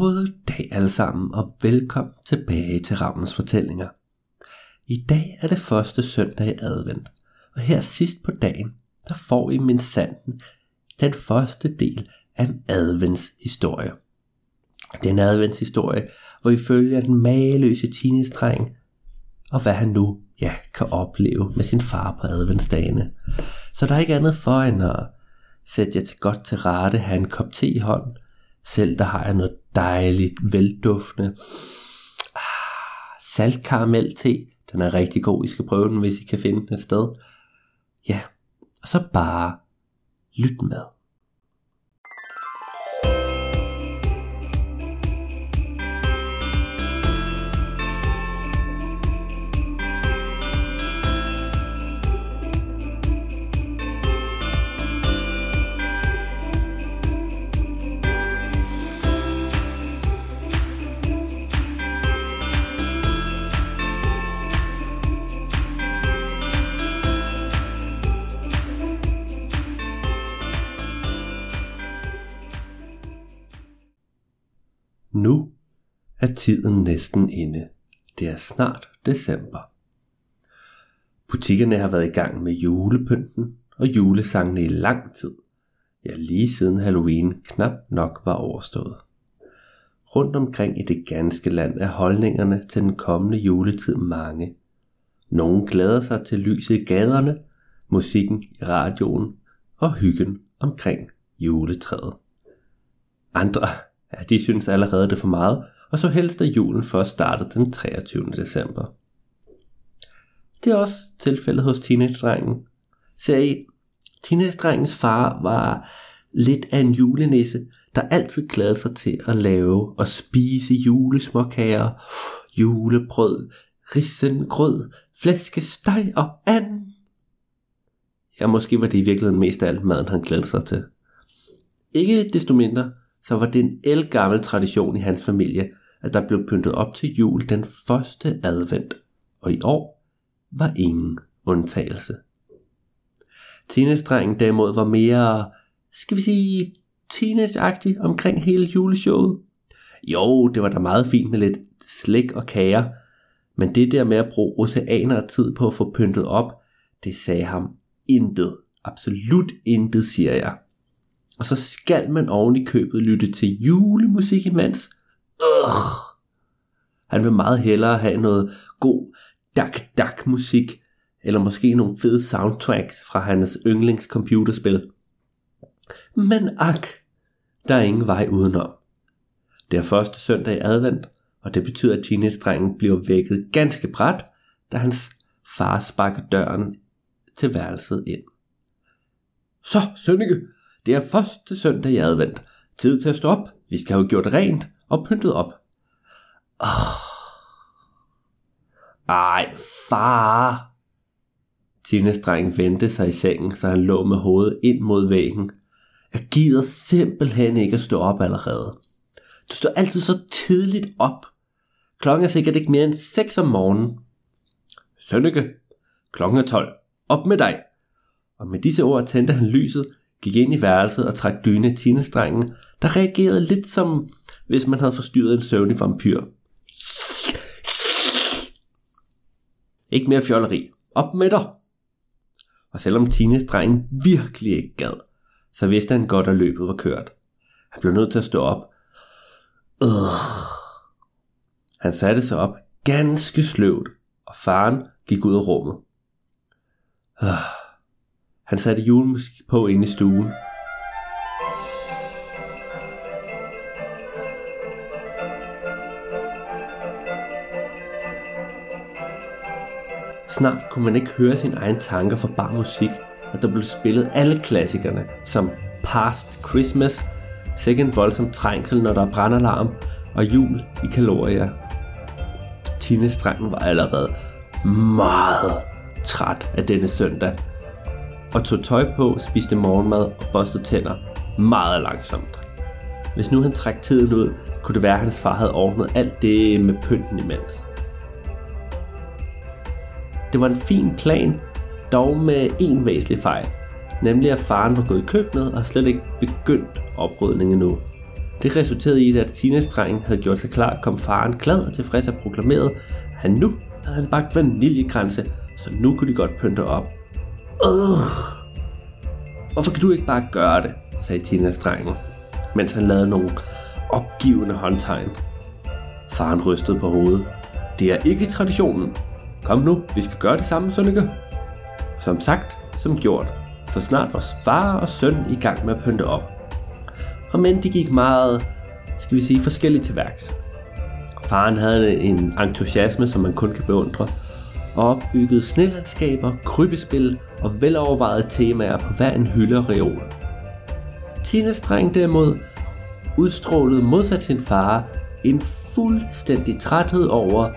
God dag alle sammen, og velkommen tilbage til Ravnens Fortællinger. I dag er det første søndag i advent, og her sidst på dagen, der får I min sanden den første del af en adventshistorie. Det er en adventshistorie, hvor vi følger den mageløse teenage-dreng, og hvad han nu ja, kan opleve med sin far på adventsdagene. Så der er ikke andet for end at sætte jer til godt til rette, have en kop te i hånden, selv der har jeg noget dejligt, velduftende ah, saltkaramel te. Den er rigtig god, I skal prøve den, hvis I kan finde den et sted. Ja, og så bare lyt med. Nu er tiden næsten inde. Det er snart december. Butikkerne har været i gang med julepynten og julesangene i lang tid. Ja, lige siden Halloween knap nok var overstået. Rundt omkring i det ganske land er holdningerne til den kommende juletid mange. Nogle glæder sig til lyset i gaderne, musikken i radioen og hyggen omkring juletræet. Andre Ja, de synes allerede det er for meget, og så helst at julen først startede den 23. december. Det er også tilfældet hos teenage-drengen. Ser I, teenage-drengens far var lidt af en julenisse, der altid glædede sig til at lave og spise julesmåkager, julebrød, risengrød, flæskesteg og and. Ja, måske var det i virkeligheden mest af alt maden, han glædede sig til. Ikke desto mindre, så var det en elgammel tradition i hans familie, at der blev pyntet op til jul den første advent, og i år var ingen undtagelse. Teenage-drengen derimod var mere, skal vi sige, teenage omkring hele juleshowet. Jo, det var da meget fint med lidt slik og kager, men det der med at bruge oceaner af tid på at få pyntet op, det sagde ham intet. Absolut intet, siger jeg. Og så skal man oven i købet lytte til julemusik imens. Ugh. Han vil meget hellere have noget god dak-dak musik, eller måske nogle fede soundtracks fra hans yndlingscomputerspil. Men ak, der er ingen vej udenom. Det er første søndag i advent, og det betyder, at teenage-drengen bliver vækket ganske bræt, da hans far sparker døren til værelset ind. Så, Sønneke, det er første søndag i advent. Tid til at stå op. Vi skal have gjort rent og pyntet op. Oh. Ej, far. Tines dreng vendte sig i sengen, så han lå med hovedet ind mod væggen. Jeg gider simpelthen ikke at stå op allerede. Du står altid så tidligt op. Klokken er sikkert ikke mere end 6 om morgenen. Sønneke, klokken er 12. Op med dig. Og med disse ord tændte han lyset, gik ind i værelset og trak dyne af tinestrengen, der reagerede lidt som hvis man havde forstyrret en søvnig vampyr. Ikke mere fjolleri. Op med dig! Og selvom tinestrengen virkelig ikke gad, så vidste han godt, at løbet var kørt. Han blev nødt til at stå op. Ugh. Han satte sig op ganske sløvt, og faren gik ud af rummet. Ugh. Han satte julemusik på inde i stuen. Snart kunne man ikke høre sin egen tanker for bare musik, og der blev spillet alle klassikerne, som Past Christmas, Second voldsom trængsel, når der er brandalarm, og jul i kalorier. Tine Strangen var allerede meget træt af denne søndag, og tog tøj på, spiste morgenmad og børstede tænder meget langsomt. Hvis nu han trak tiden ud, kunne det være, at hans far havde ordnet alt det med pynten imens. Det var en fin plan, dog med en væsentlig fejl, nemlig at faren var gået i køkkenet og slet ikke begyndt oprydningen endnu. Det resulterede i, at teenage-drengen havde gjort sig klar, kom faren glad og tilfreds og proklameret, at han nu havde han bagt vaniljekranse, så nu kunne de godt pynte op. Åh, Hvorfor kan du ikke bare gøre det, sagde Tina drengen, mens han lavede nogle opgivende håndtegn. Faren rystede på hovedet. Det er ikke traditionen. Kom nu, vi skal gøre det samme, Sønneke. Som sagt, som gjort, for snart var far og søn i gang med at pynte op. Og men de gik meget, skal vi sige, forskelligt til værks. Faren havde en entusiasme, som man kun kan beundre, og opbyggede snelandskaber, krybespil og velovervejede temaer på hver en hylde og reol. Tinas dreng derimod udstrålede modsat sin far en fuldstændig træthed over,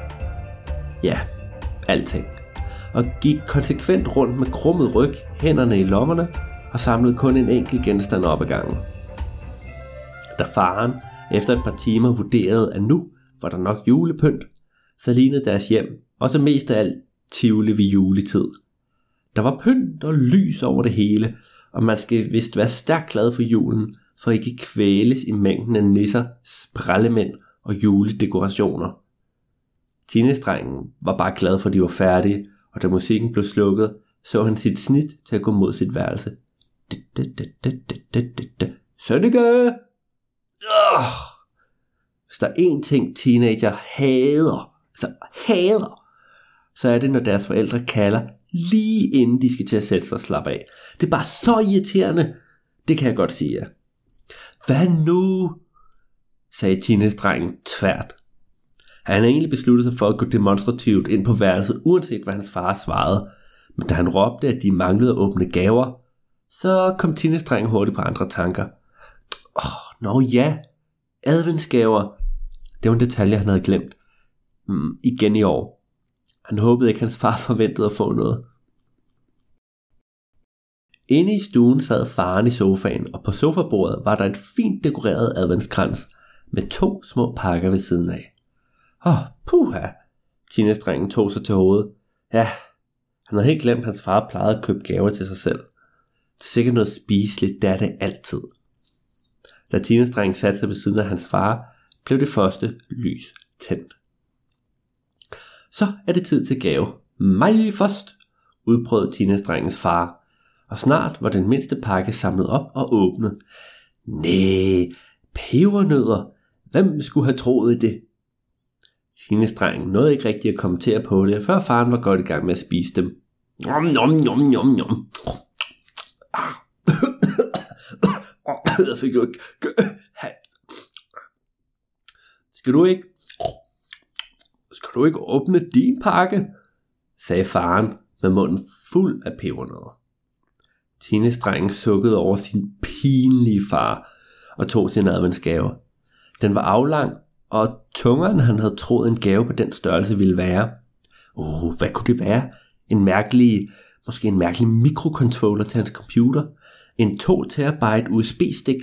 ja, alting. Og gik konsekvent rundt med krummet ryg, hænderne i lommerne og samlede kun en enkelt genstand op ad gangen. Da faren efter et par timer vurderede, at nu var der nok julepynt, så lignede deres hjem og så mest af alt Tivoli ved juletid. Der var pynt og lys over det hele, og man skal vist være stærkt glad for julen, for ikke kvæles i mængden af nisser, sprællemænd og juledekorationer. Tinestrengen var bare glad for, at de var færdige, og da musikken blev slukket, så han sit snit til at gå mod sit værelse. Sønneke! Hvis der er én ting, teenager hader, så hader, så er det, når deres forældre kalder lige inden de skal til at sætte sig og slappe af. Det er bare så irriterende. Det kan jeg godt sige ja. Hvad nu? sagde teenage-drengen tvært. Han havde egentlig besluttet sig for at gå demonstrativt ind på værelset, uanset hvad hans far svarede. Men da han råbte, at de manglede at åbne gaver, så kom teenage-drengen hurtigt på andre tanker. Åh, oh, nå ja, adventsgaver. Det var en detalje, han havde glemt. Mm, igen i år. Han håbede ikke, hans far forventede at få noget. Inde i stuen sad faren i sofaen, og på sofabordet var der et fint dekoreret adventskrans med to små pakker ved siden af. Åh, oh, puha! Tina-drengen tog sig til hovedet. Ja, han havde helt glemt, at hans far plejede at købe gaver til sig selv. Det er sikkert noget spiseligt, det er det altid. Da teenage-drengen satte sig ved siden af hans far, blev det første lys tændt. Så er det tid til gave. Mig først, udbrød Tinas drengens far, og snart var den mindste pakke samlet op og åbnet. Næh, pebernødder. Hvem skulle have troet det? Tines dreng nåede ikke rigtig at kommentere på det, før faren var godt i gang med at spise dem. Nom, nom, nom, nom, nom. Jeg fik jo ikke Skal du ikke skal du ikke åbne din pakke? sagde faren med munden fuld af pebernødder. Tine-strengen sukkede over sin pinlige far og tog sin adventsgave. Den var aflang, og tungeren han havde troet en gave på den størrelse ville være. Åh, hvad kunne det være? En mærkelig, måske en mærkelig mikrocontroller til hans computer? En 2 terabyte USB-stik?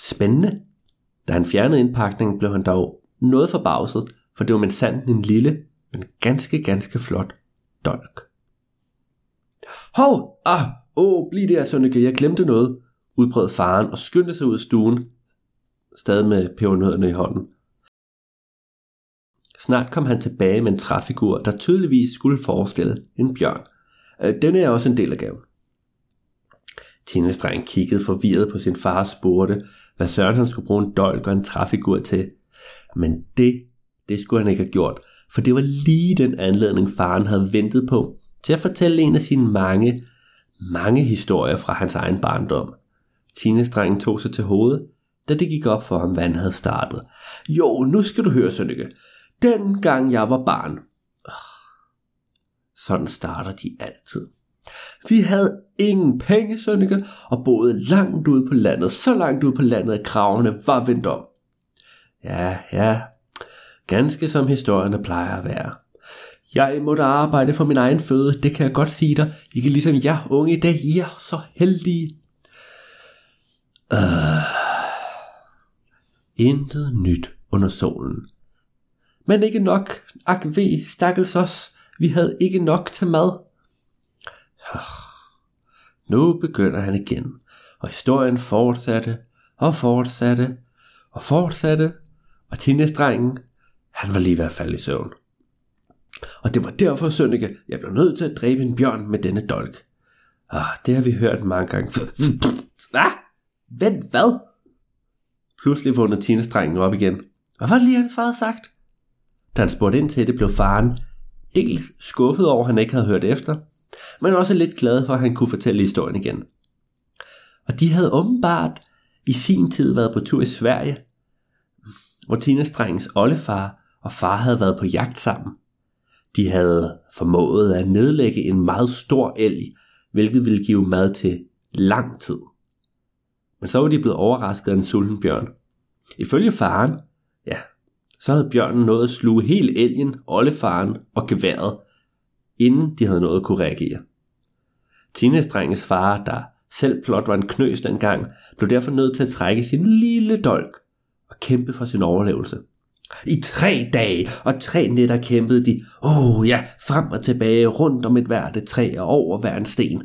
Spændende. Da han fjernede indpakningen, blev han dog noget forbavset, for det var med sandt en lille, men ganske, ganske flot dolk. Hov! Ah! Åh, oh, bliv der, Sønneke, jeg glemte noget, udbrød faren og skyndte sig ud af stuen, stadig med pebernødderne i hånden. Snart kom han tilbage med en træfigur, der tydeligvis skulle forestille en bjørn. Den denne er også en del af gaven. Tindestreng kiggede forvirret på sin far og spurgte, hvad Søren han skulle bruge en dolk og en træfigur til. Men det, det skulle han ikke have gjort, for det var lige den anledning, faren havde ventet på til at fortælle en af sine mange, mange historier fra hans egen barndom. Tinestrengen tog sig til hovedet, da det gik op for ham, hvad han havde startet. Jo, nu skal du høre, Sønneke. Den gang jeg var barn. Sådan starter de altid. Vi havde ingen penge, Sønneke, og boede langt ude på landet, så langt ude på landet, at kravene var vendt om. Ja, ja, ganske som historierne plejer at være. Jeg må da arbejde for min egen føde, det kan jeg godt sige dig. Ikke ligesom jer unge i dag, I er så heldige. Øh. intet nyt under solen. Men ikke nok, ak ve, stakkels os. Vi havde ikke nok til mad. Nu begynder han igen, og historien fortsatte og fortsatte, og fortsatte, og teenage-drengen, han var lige ved at falde i søvn. Og det var derfor, Sønneke, jeg blev nødt til at dræbe en bjørn med denne dolk. Ah, det har vi hørt mange gange. Hvad? Ah, vent, hvad? Pludselig vågnede teenage-drengen op igen. Hvad var det lige, hans far havde sagt? Da han spurgte ind til det, blev faren dels skuffet over, at han ikke havde hørt efter, men også lidt glad for, at han kunne fortælle historien igen. Og de havde åbenbart i sin tid været på tur i Sverige, hvor Tinas drengens oldefar og far havde været på jagt sammen. De havde formået at nedlægge en meget stor elg, hvilket ville give mad til lang tid. Men så var de blevet overrasket af en sulten bjørn. Ifølge faren, ja, så havde bjørnen nået at sluge hele elgen, oldefaren og geværet, inden de havde nået at kunne reagere. Teenage-drengens far, der selv plot var en knøs dengang, blev derfor nødt til at trække sin lille dolk og kæmpe for sin overlevelse. I tre dage og tre nætter kæmpede de, åh oh, ja, frem og tilbage rundt om et hvert træ og over hver en sten.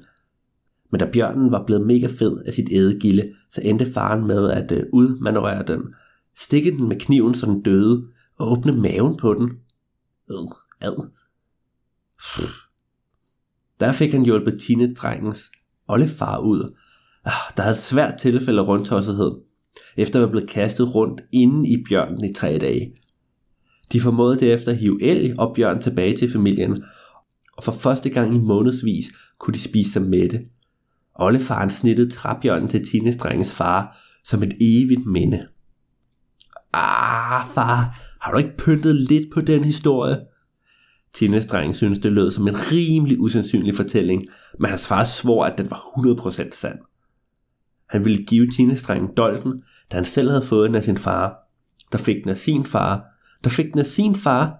Men da bjørnen var blevet mega fed af sit ædegilde, så endte faren med at øh, udmanøvrere den, stikke den med kniven, så den døde, og åbne maven på den. Øh, ad. Der fik han hjulpet Tine-drengens oldefar ud, ah, der havde et svært tilfælde af rundtossethed, efter at være blevet kastet rundt inde i bjørnen i tre dage. De formåede derefter at hive elg og bjørn tilbage til familien, og for første gang i månedsvis kunne de spise sig mætte. Ollefaren snittede træbjørnen til Tines drenges far som et evigt minde. Ah, far, har du ikke pyntet lidt på den historie? Tines dreng synes, det lød som en rimelig usandsynlig fortælling, men hans far svor, at den var 100% sand. Han ville give teenestrengen dolken, da han selv havde fået den af sin far. Der fik den af sin far, der fik den af sin far,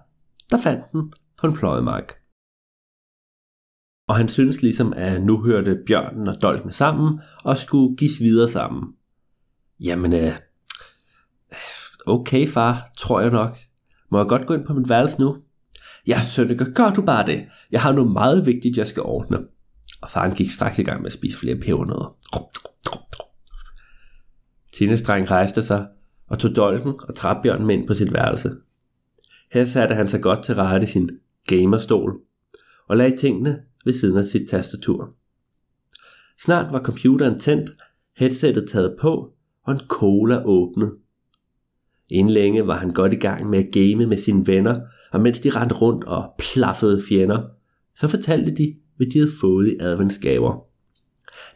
der fandt den på en pløjemark. Og han synes ligesom, at nu hørte bjørnen og dolken sammen, og skulle gives videre sammen. Jamen, øh, okay far, tror jeg nok. Må jeg godt gå ind på mit værelse nu? Ja, Sønneke, gør du bare det. Jeg har noget meget vigtigt, jeg skal ordne. Og faren gik straks i gang med at spise flere pebernødder. Tines dreng rejste sig og tog dolken og træbjørnen med ind på sit værelse. Her satte han sig godt til rette i sin gamerstol og lagde tingene ved siden af sit tastatur. Snart var computeren tændt, headsettet taget på og en cola åbnet. Inden længe var han godt i gang med at game med sine venner, og mens de rendte rundt og plaffede fjender, så fortalte de, hvad de havde fået i adventsgaver.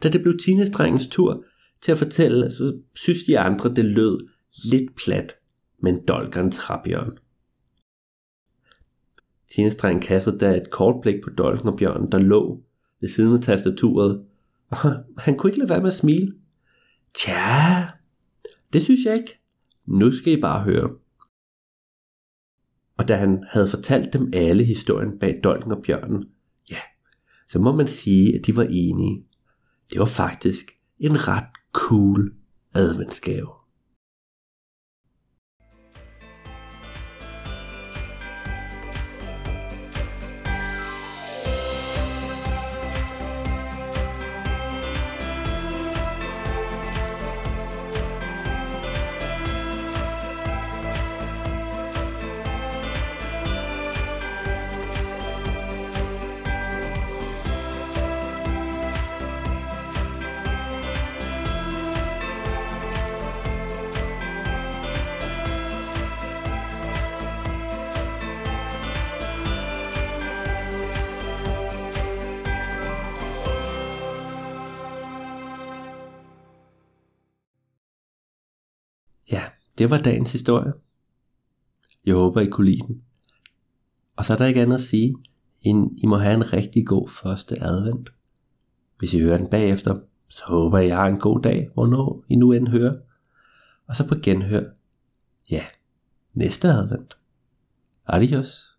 Da det blev teenage tur til at fortælle, så synes de andre, det lød lidt plat, men dolkeren trapjørn. Teenage kastede da et kort blik på dolken og bjørnen, der lå ved siden af tastaturet, og han kunne ikke lade være med at smile. Tja, det synes jeg ikke. Nu skal I bare høre. Og da han havde fortalt dem alle historien bag dolken og bjørnen, ja, så må man sige, at de var enige. Det var faktisk en ret cool adventsgave. Det var dagens historie. Jeg håber, I kunne lide den. Og så er der ikke andet at sige, end I må have en rigtig god første advent. Hvis I hører den bagefter, så håber jeg, I har en god dag, hvornår I nu end hører. Og så på genhør, ja, næste advent. Adios.